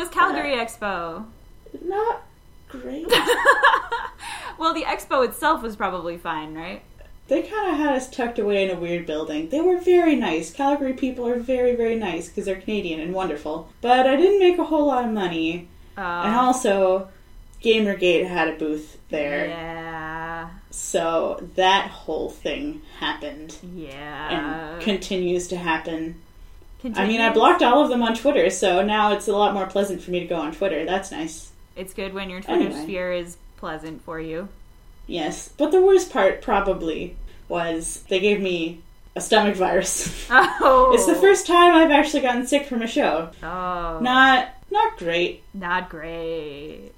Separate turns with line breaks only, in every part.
was Calgary Expo?
Not great.
well, the expo itself was probably fine, right?
they kind of had us tucked away in a weird building. They were very nice. Calgary people are very, very nice because they're Canadian and wonderful. But I didn't make a whole lot of money.
Uh,
and also, Gamergate had a booth there.
yeah,
So that whole thing happened
yeah.
and continues to happen. I mean, I blocked all of them on Twitter, so now it's a lot more pleasant for me to go on Twitter. That's nice.
It's good when your Twitter
Anyway.
sphere is pleasant for you.
Yes. But the worst part probably was they gave me a stomach virus.
Oh,
It's the first time I've actually gotten sick from a show.
Oh,
Not not great.
not great.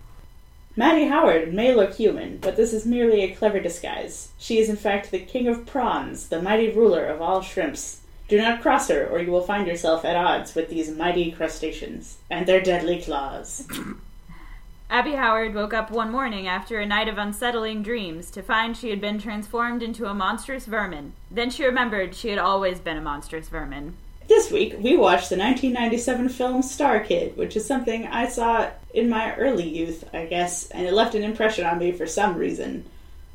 Maddie Howard may look human, but this is merely a clever disguise. She is in fact the king of prawns, the mighty ruler of all shrimps. Do not cross her, or you will find yourself at odds with these mighty crustaceans and their deadly claws.
Abby Howard woke up one morning after a night of unsettling dreams to find she had been transformed into a monstrous vermin. Then she remembered she had always been a monstrous vermin.
This week, we watched the 1997 film Star Kid, which is something I saw in my early youth, I guess, and it left an impression on me for some reason.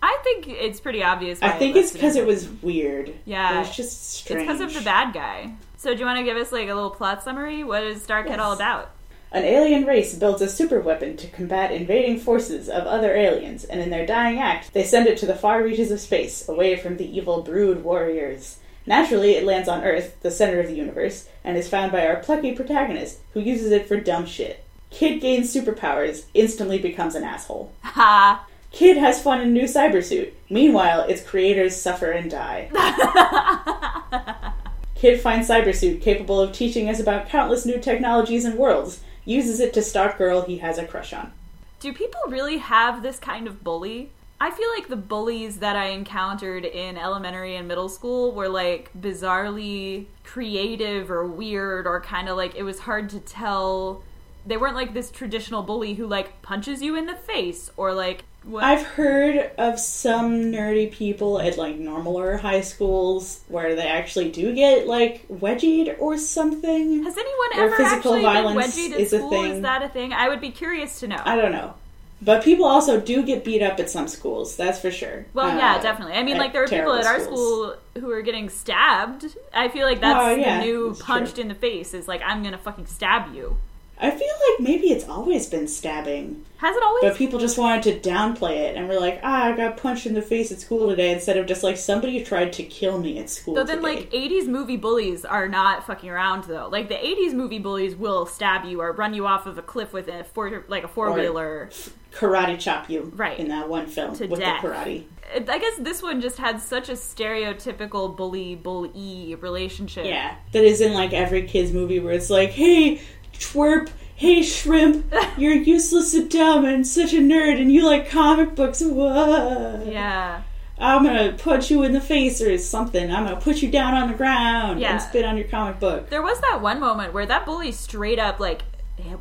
I think it's pretty obvious. Why
I think it's
because
it was weird.
Yeah.
It was just strange.
It's because of the bad guy. So do you want to give us like a little plot summary? What is Star Kid
Yes.
all about?
An alien race builds a superweapon to combat invading forces of other aliens, and in their dying act, they send it to the far reaches of space, away from the evil brood warriors. Naturally, it lands on Earth, the center of the universe, and is found by our plucky protagonist, who uses it for dumb shit. Kid gains superpowers, instantly becomes an asshole.
Ha!
Kid has fun in new cybersuit. Meanwhile, its creators suffer and die. Kid finds cybersuit capable of teaching us about countless new technologies and worlds. Uses it to stalk girl he has a crush on.
Do people really have this kind of bully? I feel like the bullies that I encountered in elementary and middle school were like bizarrely creative or weird or kind of like it was hard to tell. They weren't like this traditional bully who like punches you in the face or like what
I've heard of some nerdy people at like normal or high schools where they actually do get like wedgied or something.
Has anyone ever
physical
actually been
violence
wedgied at
is a
school?
thing.
Is that a thing? I would be curious to know.
I don't know. But people also do get beat up at some schools, that's for sure.
Well,
Uh,
yeah, definitely. I mean, like there were people at our
schools.
school who were getting stabbed. I feel like that's
Oh, yeah,
the new
that's
punched
true.
in the face. Is like I'm gonna fucking stab you.
I feel like maybe it's always been stabbing,
Has it always?
but people just wanted to downplay it and were like, ah, I got punched in the face at school today, instead of just like somebody tried to kill me at school.
So then,
today.
like, 80s movie bullies are not fucking around, though. Like, the 80s movie bullies will stab you or run you off of a cliff with a four, like a four wheeler.
karate chop you
Right.
in that one film
To
with
death.
the karate.
I guess this one just had such a stereotypical bully bully relationship.
Yeah, that is in like every kids movie where it's like, hey, twerp, hey, shrimp, you're useless and dumb and such a nerd, and you like comic books. What?
Yeah.
I'm gonna punch you in the face or something. I'm gonna put you down on the ground
Yeah.
and spit on your comic book.
There was that one moment where that bully straight up, like,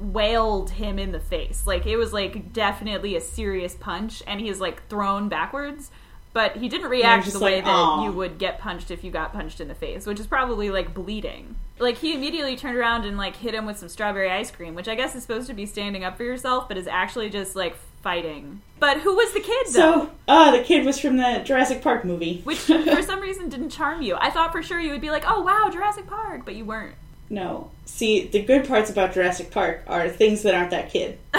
wailed him in the face. Like, it was, like, definitely a serious punch, and he's, like, thrown backwards. But he didn't react the way
like,
that you would get punched if you got punched in the face, which is probably, like, bleeding. Like, he immediately turned around and, like, hit him with some strawberry ice cream, which I guess is supposed to be standing up for yourself, but is actually just, like, fighting. But who was the kid, though?
So, uh, the kid was from the Jurassic Park movie.
which, for some reason, didn't charm you. I thought for sure you would be like, oh, wow, Jurassic Park, but you weren't.
No. See, the good parts about Jurassic Park are things that aren't that kid.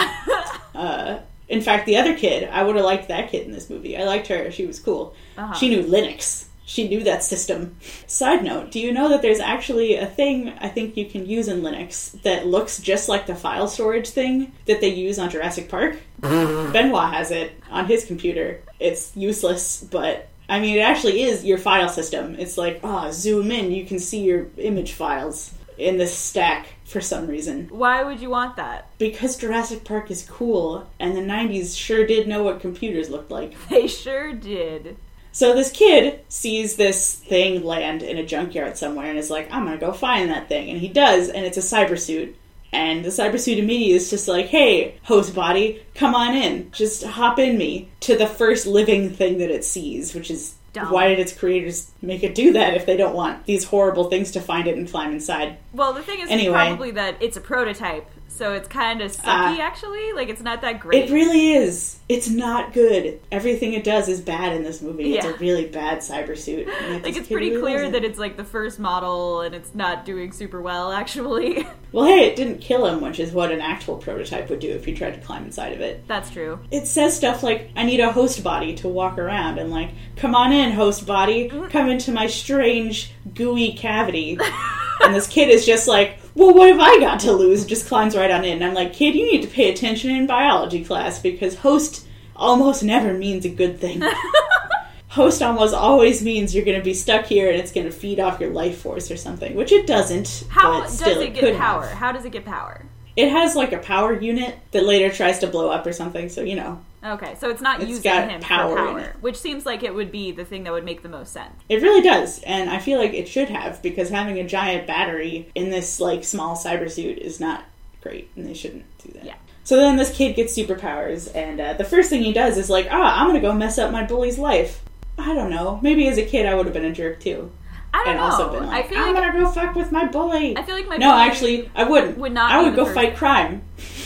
uh, in fact, the other kid, I would have liked that kid in this movie. I liked her. She was cool.
Uh-huh.
She knew Linux. She knew that system. Side note, do you know that there's actually a thing I think you can use in Linux that looks just like the file storage thing that they use on Jurassic Park? Benoit has it on his computer. It's useless, but I mean, it actually is your file system. It's like, ah, zoom in, you can see your image files in this stack for some reason.
Why would you want that?
Because Jurassic Park is cool, and the 90s sure did know what computers looked like.
They sure did.
So this kid sees this thing land in a junkyard somewhere and is like, I'm gonna go find that thing. And he does, and it's a cyber suit. And the cyber suit immediately is just like, hey, host body, come on in. Just hop in me to the first living thing that it sees, which is
Dumb.
why did its creators make it do that if they don't want these horrible things to find it and climb inside?
Well, the thing is
Anyway.
probably that it's a prototype, So it's kind of sucky,
Ah.
actually. Like it's not that great.
It really is. It's not good. Everything it does is bad in this movie. It's a really bad cyber suit.
like it's pretty clear that it's like the first model and it's not doing super well, actually.
Well, hey, it didn't kill him, which is what an actual prototype would do if you tried to climb inside of it.
That's true.
It says stuff like, I need a host body to walk around, and like, come on in, host body, come into my strange, gooey cavity. and this kid is just like, well, what have I got to lose? Just climbs right on in. And I'm like, kid, you need to pay attention in biology class because host almost never means a good thing. host almost always means you're going to be stuck here and it's going to feed off your life force or something, which it doesn't.
How does it get power?
have.
How does it get power?
It has like a power unit that later tries to blow up or something, so you know.
Okay, so it's not
It's
using him
power
for power, which seems like it would be the thing that would make the most sense.
It really does, and I feel like it should have because having a giant battery in this like small cyber suit is not great, and they shouldn't do that.
Yeah.
So then this kid gets superpowers, and uh, the first thing he does is like, ah, I'm gonna go mess up my bully's life. I don't know. Maybe as a kid I would have been a jerk too,
I don't
and
know.
also been like,
I feel
I'm
like
gonna go fuck with my bully.
I feel like my
no, actually, I wouldn't.
would not
I would go fight crime.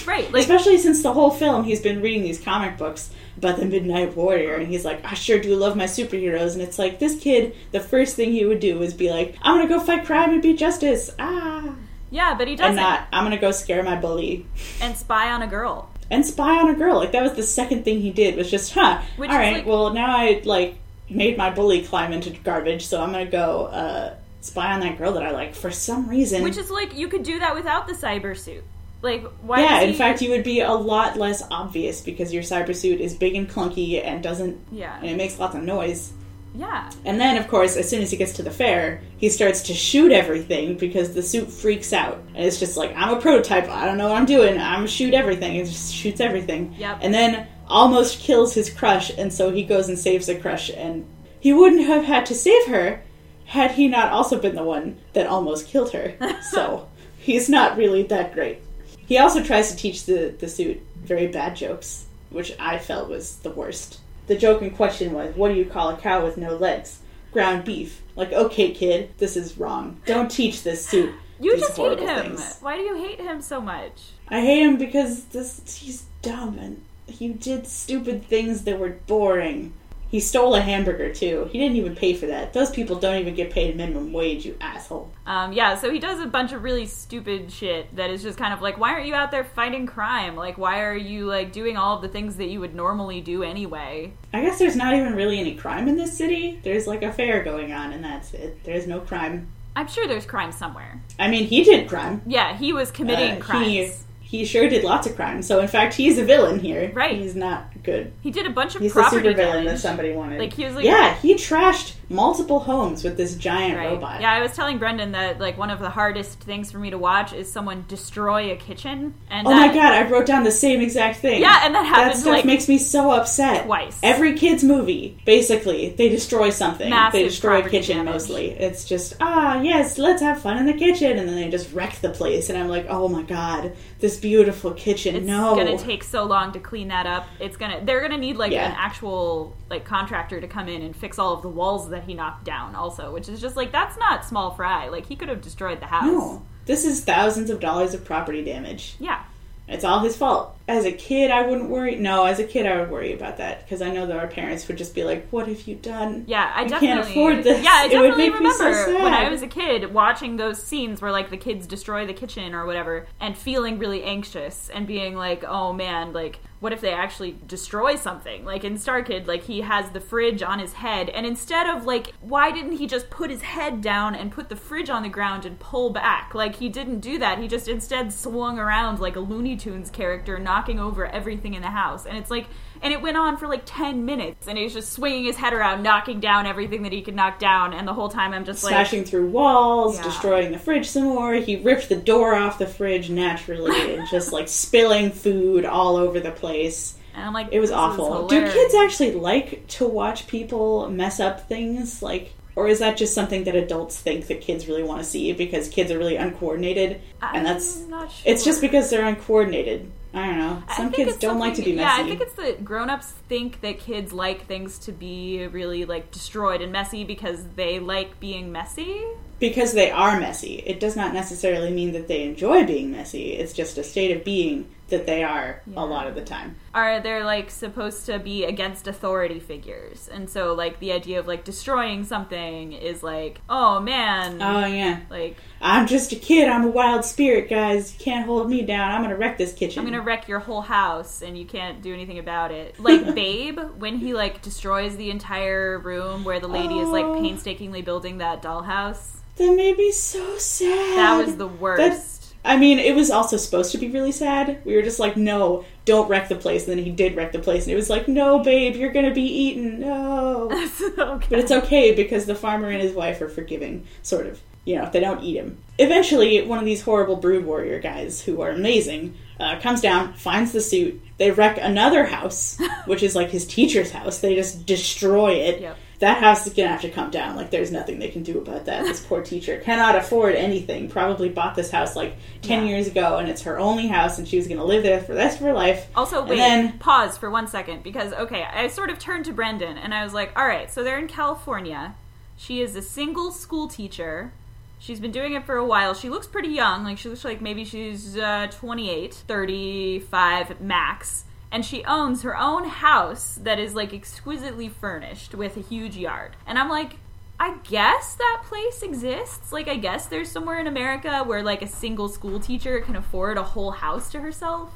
right. Like
Especially since the whole film he's been reading these comic books about the Midnight Warrior, and he's like, I sure do love my superheroes. And it's like, this kid, the first thing he would do is be like, I'm gonna go fight crime and beat justice. Ah.
yeah, but he
And
doesn't.
not, I'm gonna go scare my bully.
and spy on a girl.
And spy on a girl. Like, that was the second thing he did, was just, huh,
Which is
alright,
like-
well, now I, like, made my bully climb into garbage, so I'm gonna go, uh, spy on that girl that I like for some reason.
Which is like you could do that without the cyber suit. Like why?
yeah, in fact, you would be a lot less obvious because your cyber suit is big and clunky and doesn't,
Yeah.
and it makes lots of noise.
Yeah.
And then, of course, as soon as he gets to the fair, he starts to shoot everything because the suit freaks out. And it's just like, I'm a prototype, I don't know what I'm doing, I'm gonna shoot everything. It just shoots everything.
Yep.
And then almost kills his crush, and so he goes and saves the crush. And he wouldn't have had to save her had he not also been the one that almost killed her. so he's not really that great. He also tries to teach the, the suit very bad jokes, which I felt was the worst. The joke in question was, What do you call a cow with no legs? Ground beef. Like, okay, kid, this is wrong. Don't teach this suit.
You just hate him.
things."
Why do you hate him so much?
I hate him because this he's dumb and he did stupid things that were boring. He stole a hamburger too. He didn't even pay for that. Those people don't even get paid minimum wage, you asshole.
Um, yeah, so he does a bunch of really stupid shit that is just kind of like, why aren't you out there fighting crime? Like, why are you like doing all of the things that you would normally do anyway?
I guess there's not even really any crime in this city. There's like a fair going on, and that's it. There's no crime.
I'm sure there's crime somewhere.
I mean, he did crime.
Yeah, he was committing
Uh,
crimes.
He, sure did lots of crimes. So, in fact, he's a villain here.
Right.
He's not good.
He did a bunch of
He's
property
super villain that somebody wanted.
Like, he was like-
yeah, he trashed multiple homes with this giant
Right.
robot.
Yeah, I was telling Brendan that like one of the hardest things for me to watch is someone destroy a kitchen. And
Oh
that,
my god, I wrote down the same exact thing.
Yeah, and that
That stuff
like
makes me so upset.
twice.
Every kid's movie, basically, they destroy something.
Massive
they destroy a kitchen
damage.
mostly. It's just, ah, yes, let's have fun in the kitchen. And then they just wreck the place. And I'm like, oh my god, this beautiful kitchen.
it's
no.
It's gonna take so long to clean that up. It's gonna they're gonna need like
Yeah.
an actual like contractor to come in and fix all of the walls that he knocked down also, which is just like that's not small fry. Like he could have destroyed the house.
no. This is thousands of dollars of property damage.
Yeah.
It's all his fault. As a kid, I wouldn't worry. No, as a kid, I would worry about that because I know that our parents would just be like, "What have you done?"
Yeah, I definitely
can't afford this.
Yeah, I
It would
definitely
make me so
remember when I was a kid watching those scenes where like the kids destroy the kitchen or whatever and feeling really anxious and being like, "Oh man, like what if they actually destroy something?" Like in Star Kid, like he has the fridge on his head and instead of like why didn't he just put his head down and put the fridge on the ground and pull back? Like he didn't do that. He just instead swung around like a Looney Tunes character knocking over everything in the house. And it's like and it went on for like 10 minutes and he's just swinging his head around knocking down everything that he could knock down and the whole time i'm just like
Smashing through walls,
Yeah.
destroying the fridge some more. He ripped the door off the fridge naturally and just like spilling food all over the place.
and i'm like
It was awful. Do kids actually like to watch people mess up things? Like, Or is that just something that adults think that kids really want to see because kids are really uncoordinated? And that's
not sure.
it's just because they're uncoordinated. I don't know. Some kids don't like to be messy.
Yeah, I think it's that grown-ups think that kids like things to be really like destroyed and messy because they like being messy.
because they are messy. It does not necessarily mean that they enjoy being messy. It's just a state of being that they are
Yeah.
a lot of the time.
Are they're like supposed to be against authority figures, and so like the idea of like destroying something is like, oh man,
Oh yeah.
like
I'm just a kid. I'm a wild spirit, guys. You can't hold me down. I'm gonna wreck this kitchen.
I'm gonna wreck your whole house and you can't do anything about it. Like Babe, when he like destroys the entire room where the lady is like
Oh.
painstakingly building that dollhouse.
That made me so sad.
That was the worst.
I mean, it was also supposed to be really sad. We were just like, no, don't wreck the place. And then he did wreck the place, and it was like, no, babe, you're gonna be eaten. No.
okay.
But it's okay because the farmer and his wife are forgiving, sort of. You know, if they don't eat him. Eventually, one of these horrible brood warrior guys, who are amazing, uh, comes down, finds the suit. They wreck another house, which is like his teacher's house. They just destroy it.
Yep.
That house is gonna have to come down. Like, there's nothing they can do about that. This poor teacher cannot afford anything. Probably bought this house like 10
Yeah.
years ago, and it's her only house, and she was gonna live there for the rest of her life.
Also,
And
wait,
then-
pause for one second because okay, I sort of turned to Brendan and I was like, all right, so they're in California. She is a single school teacher. She's been doing it for a while. She looks pretty young. Like she looks like maybe she's uh, 28, 35 max. And she owns her own house that is like exquisitely furnished with a huge yard. And I'm like, I guess that place exists. Like, I guess there's somewhere in America where like a single school teacher can afford a whole house to herself.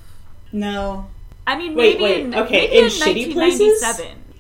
No.
I mean,
Wait,
maybe
wait,
in,
okay,
maybe
in
in,
shitty places?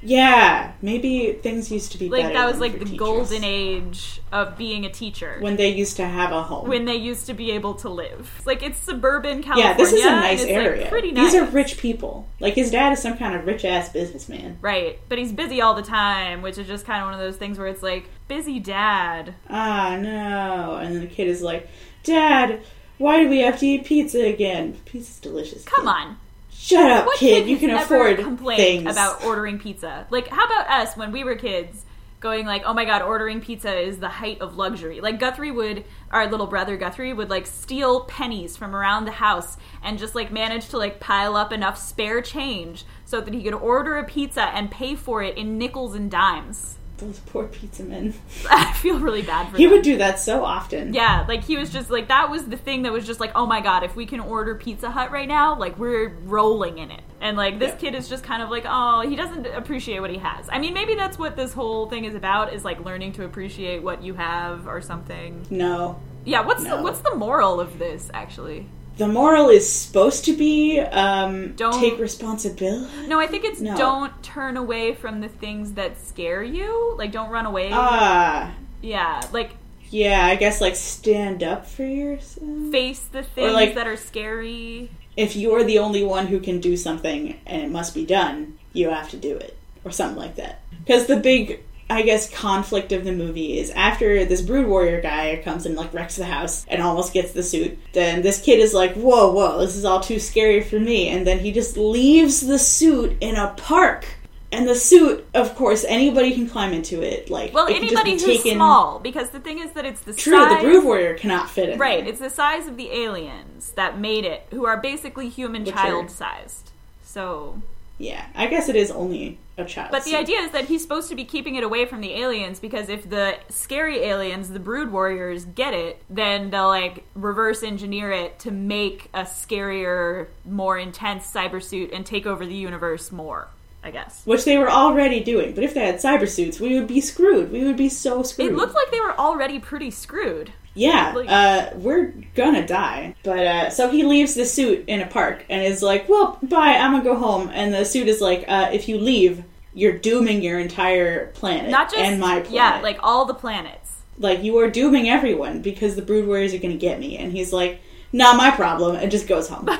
1997.
Yeah, maybe things used to be
Like that was like the
teachers.
golden age of being a teacher.
when they used to have a home.
when they used to be able to live. Like it's suburban California.
yeah, this is a nice
it's, like,
area.
pretty nice.
These are rich people. Like his dad is some kind of rich ass businessman.
right, but he's busy all the time, which is just kind of one of those things where it's like busy dad.
Ah no! And then the kid is like, "Dad, why do we have to eat pizza again? Pizza's delicious."
Come
kid."
on,
Shut up,
what
kid. You can afford things.
about ordering pizza. Like, how about us when we were kids? Going like, oh my god, ordering pizza is the height of luxury. Like Guthrie would, our little brother Guthrie would like steal pennies from around the house and just like manage to like pile up enough spare change so that he could order a pizza and pay for it in nickels and dimes.
Those poor pizza men.
I feel really bad for him.
He
them.
would do that so often.
Yeah, like he was just like that was the thing that was just like, oh my god, if we can order Pizza Hut right now, like we're rolling in it. And like this
Yeah.
kid is just kind of like, oh, he doesn't appreciate what he has. I mean, maybe that's what this whole thing is about is like learning to appreciate what you have or something.
No.
Yeah, what's
No.
the what's the moral of this actually?
The moral is supposed to be um,
Don't-
take responsibility.
No, I think it's
No.
don't turn away from the things that scare you. Like don't run away.
Ah,
yeah, like
yeah. I guess like stand up for yourself.
face the things
like-
that are scary.
if you're the only one who can do something and it must be done, you have to do it. Or something like that. Because the big, I guess, conflict of the movie is after this brood warrior guy comes and, like, wrecks the house and almost gets the suit, then this kid is like, whoa, whoa, this is all too scary for me. And then he just leaves the suit in a park. And the suit, of course, anybody can climb into it. Like,
Well,
it
anybody who's
taken-
small, because the thing is that it's the
True,
size.
the brood warrior cannot fit in.
right,
there.
it's the size of the aliens that made it, who are basically human
Which
child
are-
sized. So,
Yeah, I guess it is only a child.
but the idea is that he's supposed to be keeping it away from the aliens because if the scary aliens, the brood warriors, get it, then they'll like reverse engineer it to make a scarier, more intense cyber suit and take over the universe more. I guess.
which they were already doing. But if they had cyber suits, we would be screwed. We would be so screwed.
It looked like they were already pretty screwed.
Yeah,
like-
uh, we're gonna die. But uh, so he leaves the suit in a park and is like, "Well, bye. I'm gonna go home." And the suit is like, uh, "If you leave, you're dooming your entire planet
Not just
and my planet.
yeah, like all the planets.
like you are dooming everyone because the brood warriors are gonna get me." And he's like, "Not my problem," and just goes home.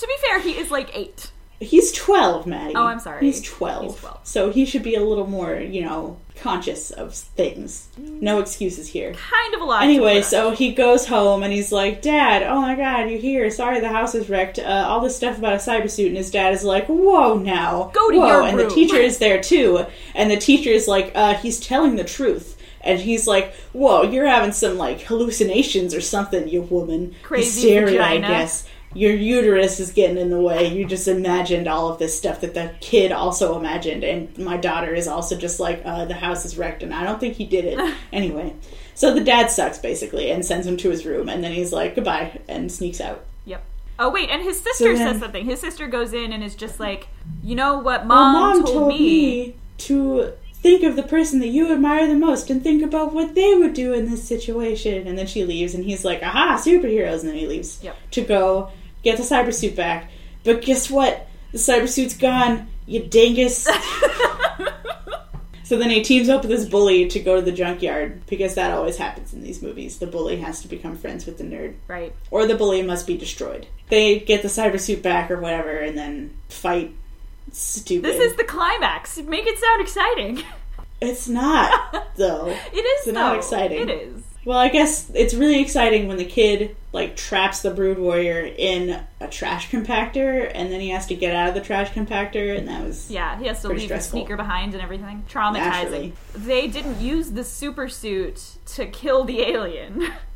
To be fair, he is like eight.
He's 12, Maddie.
Oh, I'm sorry.
He's 12.
He's 12.
So he should be a little more, you know, conscious of things. No excuses here.
Kind of a lot.
Anyway, so he goes home and he's like, Dad, oh my god, you're here. Sorry the house is wrecked. Uh, all this stuff about a cyber suit. And his dad is like, Whoa now.
Go to
Whoa.
your
And the teacher is there too. And the teacher is like, uh, He's telling the truth. And he's like, "Whoa, you're having some like hallucinations or something, you woman.
Crazy
Hysteria,
vagina."
I guess. Your uterus is getting in the way. You just imagined all of this stuff that the kid also imagined, and my daughter is also just like, uh, the house is wrecked, and I don't think he did it anyway. So the dad sucks basically, and sends him to his room, and then he's like, goodbye, and sneaks out.
Yep. Oh wait, and his sister
then-
says something. His sister goes in and is just like, "You know what,
Well,
mom, told, me."
to think of the person that you admire the most and think about what they would do in this situation. And then she leaves, and he's like, aha, superheroes. And then he leaves
Yep.
to go get the cyber suit back. But guess what? The cyber suit's gone, you dingus. so then he teams up with this bully to go to the junkyard because that always happens in these movies. The bully has to become friends with the nerd
Right.
or the bully must be destroyed. They get the cyber suit back or whatever, and then fight. Stupid.
This is the climax. Make it sound exciting.
It's not though.
It is
It's not exciting.
It is.
Well, I guess it's really exciting when the kid like traps the brood warrior in a trash compactor, and then he has to get out of the trash compactor, and that was
Yeah, he has to leave
stressful.
the sneaker behind and everything. Traumatizing.
Naturally.
They didn't use the super suit to kill the alien.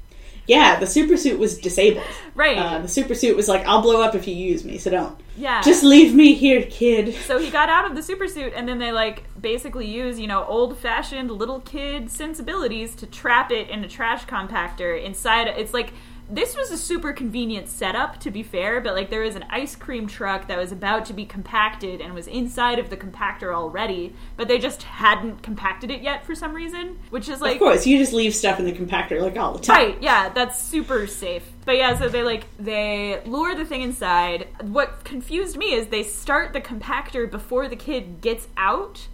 yeah. The super suit was disabled.
right.
Uh, the super suit was like, "I'll blow up if you use me, so don't.
yeah.
Just leave me here, kid."
so he got out of the super suit and then they like basically use, you know, old fashioned little kid sensibilities to trap it in a trash compactor inside it's like this was a super convenient setup to be fair, but like there was an ice cream truck that was about to be compacted and was inside of the compactor already, but they just hadn't compacted it yet for some reason, which is like
of course, you just leave stuff in the compactor like all the time.
Right, yeah, that's super safe. But yeah, so they like they lure the thing inside. What confused me is they start the compactor before the kid gets out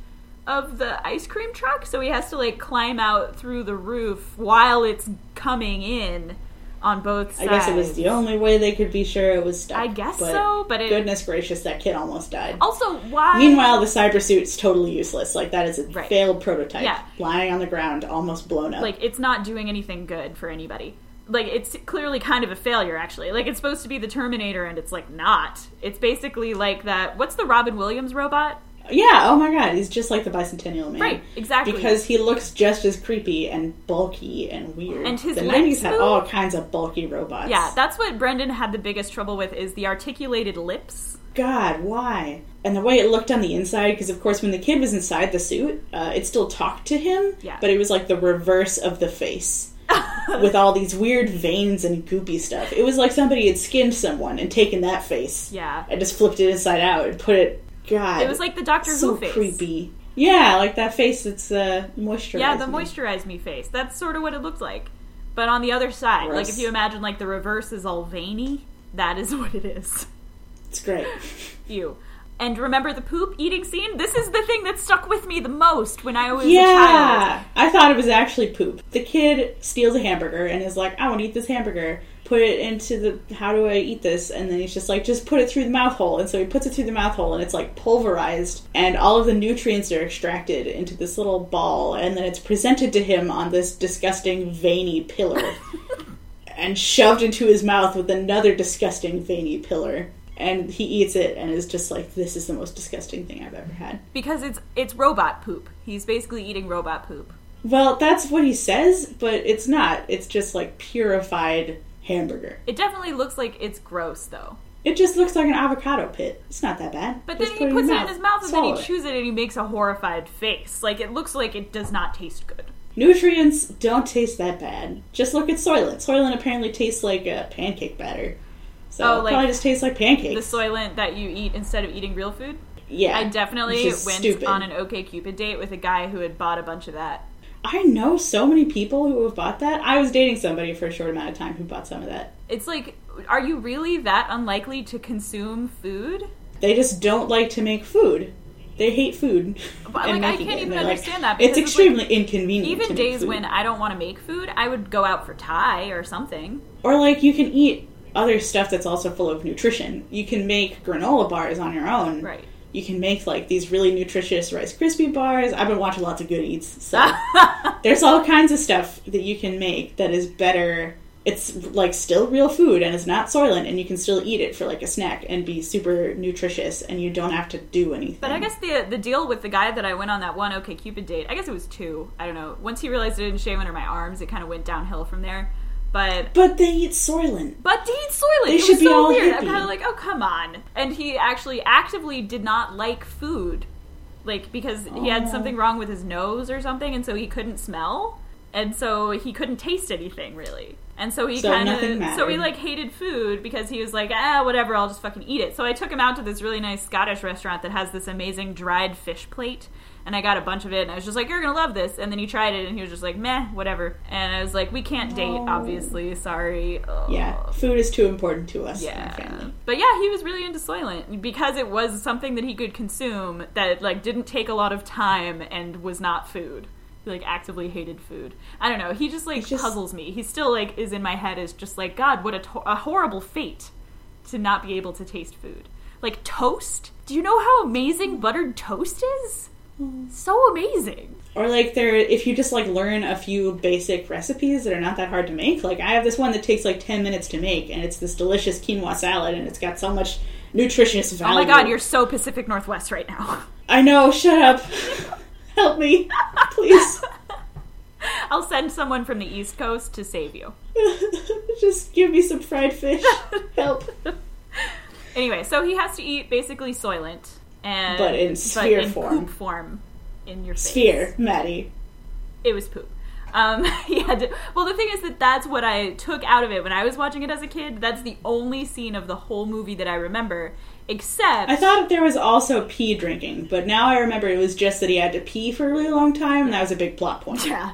of the ice cream truck, so he has to like climb out through the roof while it's coming in on both sides.
I guess it was the only way they could be sure it was stuck.
I guess
but
so, but it
Goodness gracious, that kid almost died.
also why
Meanwhile, the cyber suit's totally useless. Like that is a
Right.
failed prototype,
Yeah.
lying on the ground, almost blown up.
like it's not doing anything good for anybody like it's clearly kind of a failure actually like it's supposed to be the terminator and it's like not it's basically like that what's the robin williams robot
yeah. Oh my god, he's just like the bicentennial man,
right exactly
Because he looks just as creepy and bulky and weird.
And his
the nineties had all kinds of bulky robots.
yeah that's what brendan had the biggest trouble with is the articulated lips
God, why? And the way it looked on the inside, because of course, when the kid was inside the suit, uh, it still talked to him,
Yeah.
but it was like the reverse of the face. with all these weird veins and goopy stuff. It was like somebody had skinned someone and taken that face
yeah
and just flipped it inside out and put it. God,
it was like the doctor
so
who face
creepy. Yeah, like that face that's uh, moisturized.
yeah the
me.
moisturize me face that's sort of what it looked like but on the other side like if you imagine like the reverse is all veiny that is what it is
It's great.
you and remember the poop eating scene this is the thing that stuck with me the most when i was a child
Yeah, I thought it was actually poop. The kid steals a hamburger and is like, "I want to eat this hamburger." Put it into the. How do I eat this? And then he's just like, "Just put it through the mouth hole." And so he puts it through the mouth hole, and it's like pulverized, and all of the nutrients are extracted into this little ball, and then it's presented to him on this disgusting veiny pillar, and shoved into his mouth with another disgusting veiny pillar. And he eats it and is just like, "This is the most disgusting thing I've ever had."
because it's it's robot poop he's basically eating robot poop
Well, that's what he says, but it's not. It's just like purified hamburger.
it definitely looks like it's gross though
It just looks like an avocado pit. It's not that bad.
But
Just
then
put
he puts
your
it in his mouth and
Swallow
then he chews it and he makes a horrified face. Like it looks like it does not taste good.
Nutrients don't taste that bad. Just look at Soylent. Soylent apparently tastes like a pancake batter. So
Oh,
it
like
probably just tastes like pancakes.
The soylent that you eat instead of eating real food.
yeah.
I definitely went
stupid.
on an OK Cupid date with a guy who had bought a bunch of that.
I know so many people who have bought that. I was dating somebody for a short amount of time who bought some of that.
It's like, are you really that unlikely to consume food?
They just don't like to make food. They hate food.
But,
and
like, I can't
it,
even
and they're like,
understand that
It's
it's like-
extremely inconvenient. to
Even days when I don't want to make food, I would go out for Thai or something.
Or like you can eat other stuff that's also full of nutrition. You can make granola bars on your own.
Right.
You can make like these really nutritious Rice Krispie bars. I've been watching lots of Good Eats, so there's all kinds of stuff that you can make that is better it's like still real food and it's not soylent and you can still eat it for like a snack and be super nutritious and you don't have to do anything.
But I guess the the deal with the guy that I went on that one OK Cupid date, I guess it was two. I don't know. Once he realized it didn't shave under my arms, it kind of went downhill from there. But
But they eat soylent.
but they eat soylent.
They
it
should be
so
all
weird. I'm kind of like, oh come on. And he actually actively did not like food, like because he had
Oh.
something wrong with his nose or something, and so he couldn't smell, and so he couldn't taste anything really. And so he
So
kind of so he like hated food because he was like ah whatever I'll just fucking eat it. So I took him out to this really nice Scottish restaurant that has this amazing dried fish plate. And I got a bunch of it, and I was just like, "You're gonna love this." And then he tried it, and he was just like, "Meh, whatever." And I was like, "We can't date, obviously. Sorry."
Yeah, food is too important to us
Yeah. But yeah, he was really into Soylent because it was something that he could consume that like didn't take a lot of time and was not food. He like actively hated food. I don't know. He just like
just-
puzzles me. He still like is in my head as just like God, what a, to- a horrible fate to not be able to taste food. Like toast? Do you know how amazing buttered toast is? So amazing.
Or like there if you just like learn a few basic recipes that are not that hard to make. Like I have this one that takes like 10 minutes to make and it's this delicious quinoa salad and it's got so much nutritious value.
Oh my God, you're so Pacific Northwest right now.
I know, shut up. Help me, please.
I'll send someone from the East Coast to save you.
just give me some fried fish. Help.
Anyway, so he has to eat basically Soylent, and
But in sphere
in
form.
poop form, in your face.
Sphere, Maddie.
It was poop. Um, he had to. Well, the thing is that that's what I took out of it when I was watching it as a kid. That's the only scene of the whole movie that I remember, except
I thought there was also pee drinking, but now I remember it was just that he had to pee for a really long time, and that was a big plot point.
yeah,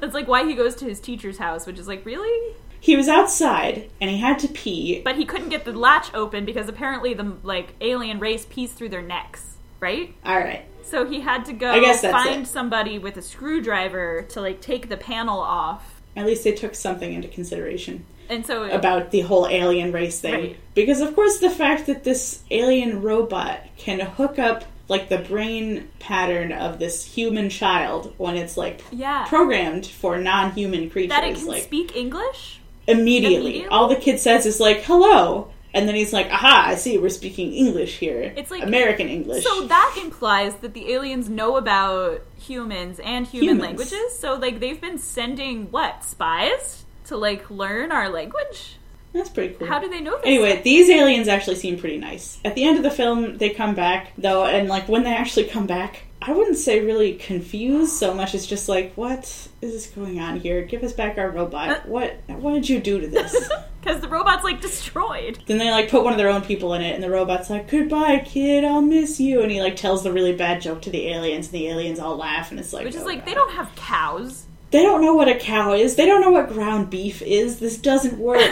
that's like why he goes to his teacher's house, which is like really.
He was outside and he had to pee.
But he couldn't get the latch open because apparently the like alien race pees through their necks, right?
All right.
So he had to go
I guess that's
find
it.
somebody with a screwdriver to like take the panel off.
At least they took something into consideration
And so
about the whole alien race thing.
Right.
Because, of course, the fact that this alien robot can hook up, like, the brain pattern of this human child when it's, like,
yeah,
programmed for non human creatures.
that it can
like,
speak English.
Immediately.
immediately?
All the kid says is, like, hello. And then he's like, aha, I see, we're speaking English here.
It's like-
American English.
So that implies that the aliens know about humans and human
Humans.
languages. So like they've been sending what spies to like learn our language.
That's pretty cool.
How do they know this?
Anyway, these aliens actually seem pretty nice. At the end of the film, they come back, though, and like when they actually come back, I wouldn't say really confused so much as just like, what is this going on here? Give us back our
Uh.
robot. What what did you do to this?
because the robot's like destroyed.
then they like put one of their own people in it, and the robot's like, goodbye, kid, I'll miss you. And he like tells the really bad joke to the aliens, and the aliens all laugh, and it's like,
Which is
oh,
like they don't have cows.
They don't know what a cow is. They don't know what ground beef is. This doesn't work.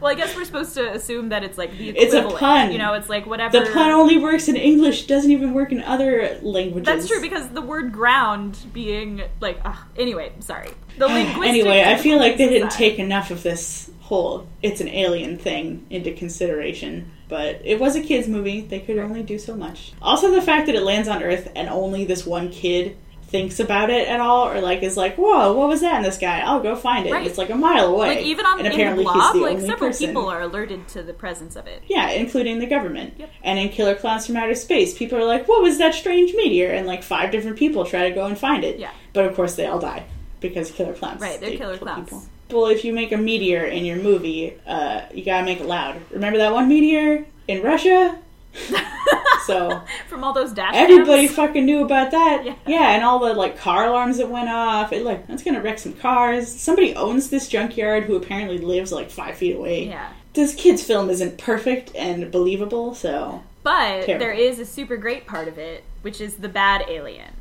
Well, I guess we're supposed to assume that it's like the
It's a pun.
You know, it's like whatever.
the pun only works in English. Doesn't even work in other languages.
That's true because the word ground being like ugh, anyway, sorry. The linguistic
anyway, I feel like they didn't take enough of this whole it's an alien thing into consideration. But it was a kids movie. They could only do so much. Also the fact that it lands on Earth and only this one kid thinks about it at all or like is like, Whoa, what was that in the sky? I'll go find it.
Right.
It's like a mile away.
Like even on
and
in
apparently
the
he's
blob,
the
like
only
several
person.
people are alerted to the presence of it.
Yeah, including the government.
Yep.
And in Killer Clowns from Outer Space, people are like, "What was that strange meteor?" And like five different people try to go and find it.
Yeah.
But of course, they all die because killer clowns.
Right, they're
they
killer
kill
clowns.
Well, if you make a meteor in your movie, uh, you gotta make it loud. Remember that one meteor in Russia? so
From all those dash
everybody
cams.
fucking knew about that.
Yeah. yeah.
and all the like car alarms that went off. It like that's gonna wreck some cars. Somebody owns this junkyard who apparently lives like five feet away
Yeah.
this kid's film isn't perfect and believable, so
But
Terrible.
there is a super great part of it, which is the bad alien.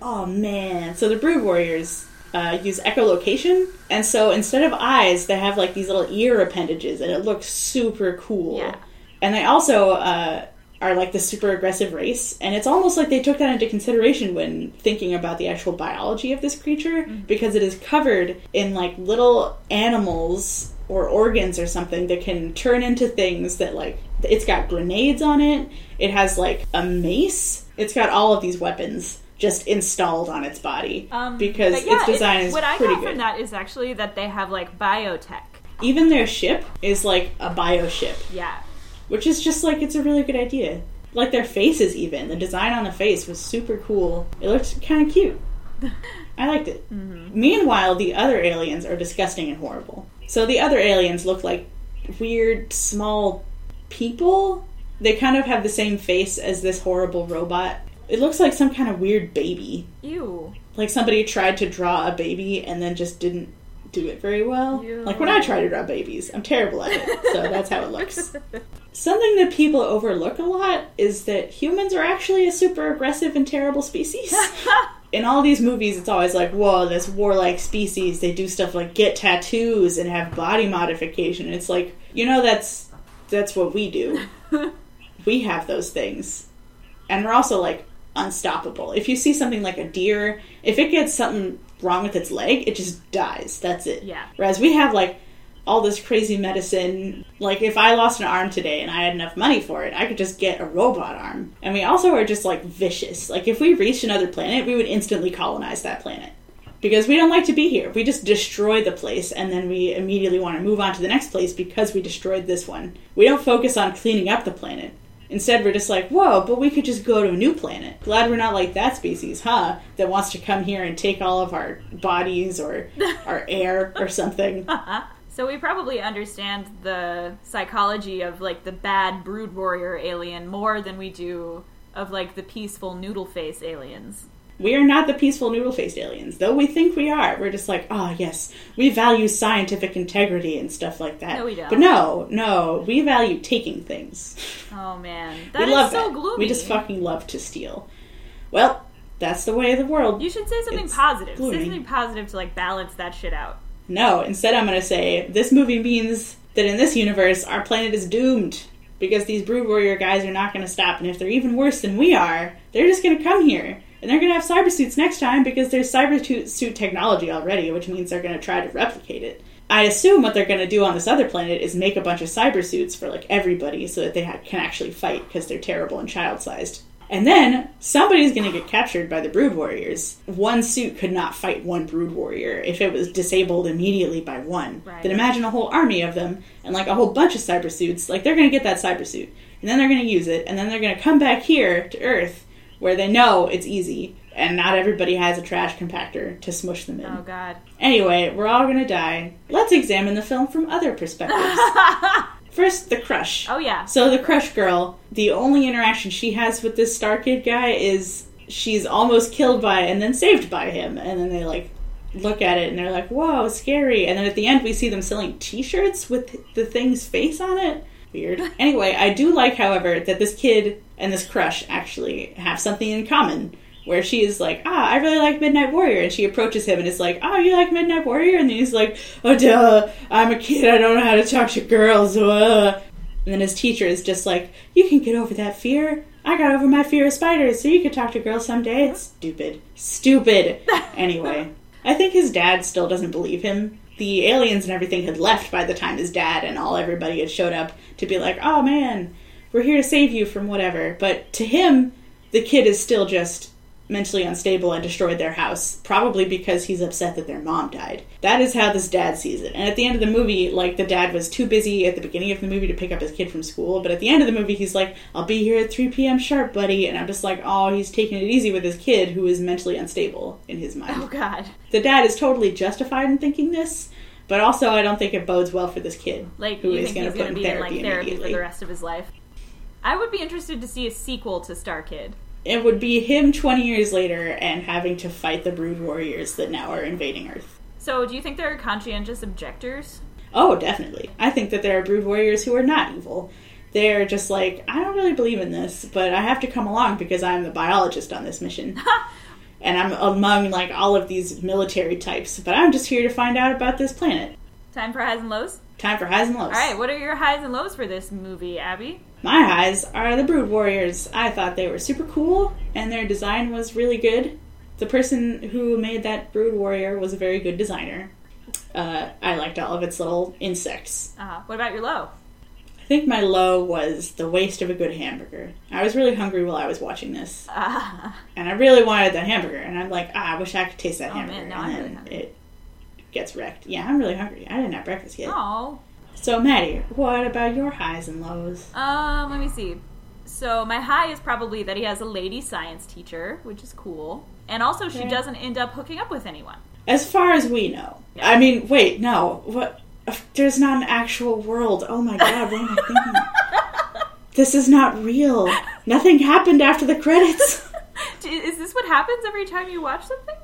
oh man. So the Brood Warriors uh, use echolocation, and so instead of eyes, they have like these little ear appendages, and it looks super cool.
Yeah.
And they also uh, are like the super aggressive race, and it's almost like they took that into consideration when thinking about the actual biology of this creature, because it is covered in like little animals or organs or something that can turn into things that like it's got grenades on it. It has like a mace. It's got all of these weapons just installed on its body
Um,
because
yeah,
its design
it-
is
what I got
good.
from that is actually that they have like biotech.
Even their ship is like a bioship,
Yeah.
Which is just like it's a really good idea. Like their faces, even the design on the face was super cool. It looked kind of cute. I liked it. Mm-hmm. Meanwhile, the other aliens are disgusting and horrible. So the other aliens look like weird, small people. They kind of have the same face as this horrible robot. It looks like some kind of weird baby.
Ew.
Like somebody tried to draw a baby and then just didn't do it very well.
Ew.
Like when I try to draw babies, I'm terrible at it. So that's how it looks. Something that people overlook a lot is that humans are actually a super aggressive and terrible species. In all these movies, it's always like, whoa, this warlike species. They do stuff like get tattoos and have body modification. It's like, you know, that's that's what we do. we have those things, and we're also like unstoppable. If you see something like a deer, if it gets something wrong with its leg, it just dies. That's it.
Yeah.
Whereas we have like all this crazy medicine. Like if I lost an arm today and I had enough money for it, I could just get a robot arm. And we also are just like vicious. Like if we reached another planet, we would instantly colonize that planet. Because we don't like to be here. We just destroy the place and then we immediately want to move on to the next place because we destroyed this one. We don't focus on cleaning up the planet. Instead, we're just like, whoa, but we could just go to a new planet. Glad we're not like that species, huh? That wants to come here and take all of our bodies or our air or something.
So we probably understand the psychology of like the bad brood warrior alien more than we do of like the peaceful noodle face aliens.
We are not the peaceful noodle faced aliens, though we think we are. We're just like, oh, yes, we value scientific integrity and stuff like that.
No, we don't.
But no, no, we value taking things.
Oh man,
we
that is
love
so gloomy.
We just fucking love to steal. Well, that's the way of the world.
You should say something
It's
positive.
gloomy.
Say something positive to like balance that shit out.
No, instead I'm going to say this movie means that in this universe, our planet is doomed. Because these Brood Warrior guys are not going to stop, and if they're even worse than we are, they're just going to come here. And they're going to have cyber suits next time because there's cyber suit technology already, which means they're going to try to replicate it. I assume what they're going to do on this other planet is make a bunch of cyber suits for like everybody so that they ha- can actually fight because they're terrible and child sized. And then somebody's going to get captured by the Brood Warriors. One suit could not fight one Brood Warrior if it was disabled immediately by one.
Right.
Then imagine a whole army of them and like a whole bunch of cyber suits. Like they're going to get that cyber suit and then they're going to use it and then they're going to come back here to Earth where they know it's easy and not everybody has a trash compactor to smush them in.
Oh god.
Anyway, we're all to die. Let's examine the film from other perspectives. First, the crush.
Oh yeah.
So the crush girl, the only interaction she has with this Star Kid guy is she's almost killed by and then saved by him, and then they like look at it and they're like, "Whoa, scary!" And then at the end, we see them selling T-shirts with the thing's face on it. Weird. Anyway, I do like, however, that this kid and this crush actually have something in common. Where she is like, ah, I really like Midnight Warrior, and she approaches him and is like, oh, you like Midnight Warrior? And he's like, oh, duh, I'm a kid, I don't know how to talk to girls. Uh. And then his teacher is just like, You can get over that fear. I got over my fear of spiders, so you could talk to girls someday. It's stupid. Stupid. Anyway, I think his dad still doesn't believe him. The aliens and everything had left by the time his dad and all everybody had showed up to be like, Oh man, we're here to save you from whatever. But to him, the kid is still just mentally unstable and destroyed their house, probably because he's upset that their mom died. That is how this dad sees it. And at the end of the movie, like the dad was too busy at the beginning of the movie to pick up his kid from school, but at the end of the movie, he's like, "I'll be here at 3 p.m. sharp, buddy." And I'm just like, "Oh, he's taking it easy with his kid who is mentally unstable in his mind."
Oh god.
The dad is totally justified in thinking this. But also, I don't think it bodes well for this kid,
Like
who is going to
gonna
put in
be in
therapy
like therapy for the rest of his life. I would be interested to see a sequel to Star Kid.
It would be him 20 years later and having to fight the Brood Warriors that now are invading Earth.
So, do you think there are conscientious objectors?
Oh, definitely. I think that there are Brood Warriors who are not evil. They're just like, I don't really believe in this, but I have to come along because I'm the biologist on this mission. and I'm among like all of these military types, but I'm just here to find out about this planet.
Time for highs and lows.
Time for highs and lows.
All right, what are your highs and lows for this movie, Abby?
My highs are the Brood Warriors. I thought they were super cool, and their design was really good. The person who made that Brood Warrior was a very good designer. Uh, I liked all of its little insects.
Uh, what about your low?
I think my low was the waste of a good hamburger. I was really hungry while I was watching this,
Uh,
and I really wanted that hamburger. And I'm like, ah, I wish I could taste that
Oh,
hamburger.
man, now
and
I'm
then
really
it gets wrecked. Yeah, I'm really hungry. I didn't have breakfast yet.
Oh.
So, Maddie, what about your highs and lows?
Um, let me see. So my high is probably that he has a lady science teacher, which is cool. And also she
Yeah.
doesn't end up hooking up with anyone.
As far as we know. I mean, wait, no. What? There's not an actual world. Oh my god, what am I thinking? this is not real. Nothing happened after the credits.
Is this what happens every time you watch something?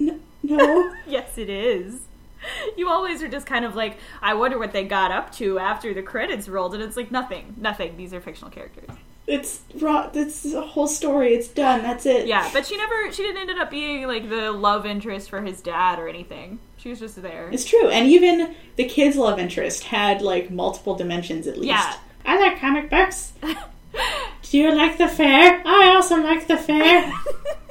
N- no.
Yes, it is. You always are just kind of like, I wonder what they got up to after the credits rolled, and it's like nothing, nothing. These are fictional characters.
It's raw. Is a whole story. It's done. That's it.
Yeah, but she never, she didn't end up being like the love interest for his dad or anything. She was just there.
It's true. And even the kid's love interest had like multiple dimensions at least.
Yeah.
I like comic books. Do you like the fair? I also like the fair.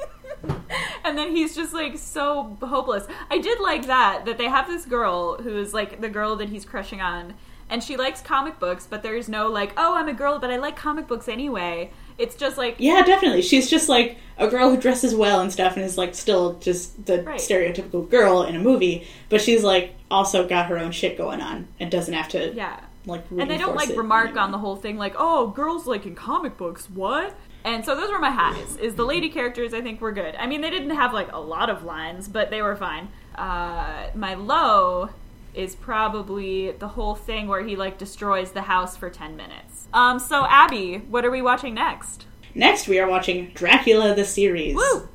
and then he's just like so hopeless. I did like that that they have this girl who is like the girl that he's crushing on, and she likes comic books, but there's no like, oh, I'm a girl, but I like comic books anyway. It's just like
yeah, definitely. She's just like a girl who dresses well and stuff and is like still just the
Right.
stereotypical girl in a movie, but she's like also got her own shit going on and doesn't have to
yeah.
like
And they don't like remark on the whole thing like, oh, girls like in comic books, what? And so those were my highs. Is the lady characters I think were good. I mean, they didn't have like a lot of lines, but they were fine. Uh, my low is probably the whole thing where he like destroys the house for 10 minutes. Um so Abby, what are we watching next?
Next, we are watching Dracula the series.
Woo!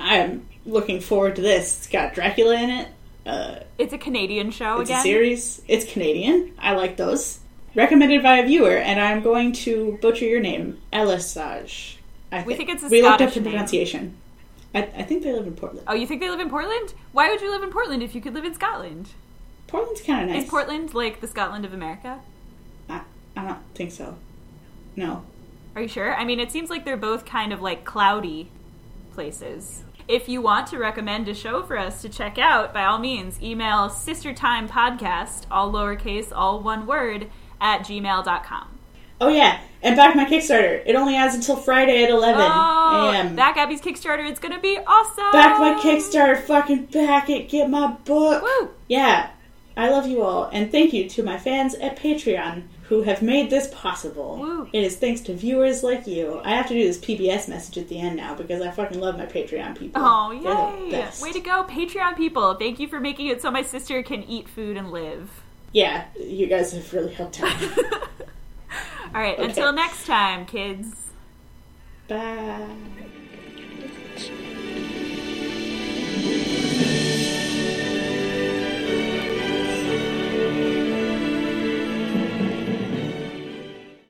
I am looking forward to this. It's got Dracula in it. Uh,
It's a Canadian show
it's
again.
a series. It's Canadian. I like those. Recommended by a viewer, and I'm going to butcher your name, Elisage. I
We think it's a
we looked up the
name.
pronunciation. I, I think they live in Portland.
Oh, you think they live in Portland? Why would you live in Portland if you could live in Scotland?
Portland's kind of nice.
Is Portland like the Scotland of America?
I, I don't think so. No.
Are you sure? I mean, it seems like they're both kind of like cloudy places. If you want to recommend a show for us to check out, by all means, email sistertimepodcast, all lowercase, all one word, at gmail.com.
Oh yeah, and back my Kickstarter. It only has until Friday at 11
Oh,
a.m.
back Abby's Kickstarter. It's going to be awesome.
Back my Kickstarter, fucking back it, get my book.
Woo!
Yeah, I love you all, and thank you to my fans at Patreon who have made this possible.
Woo.
It is thanks to viewers like you. I have to do this PBS message at the end now because I fucking love my Patreon people.
Oh, yay!
best.
Way to go, Patreon people. Thank you for making it so my sister can eat food and live.
Yeah, you guys have really helped out.
All right,
Okay.
until next time, kids.
Bye.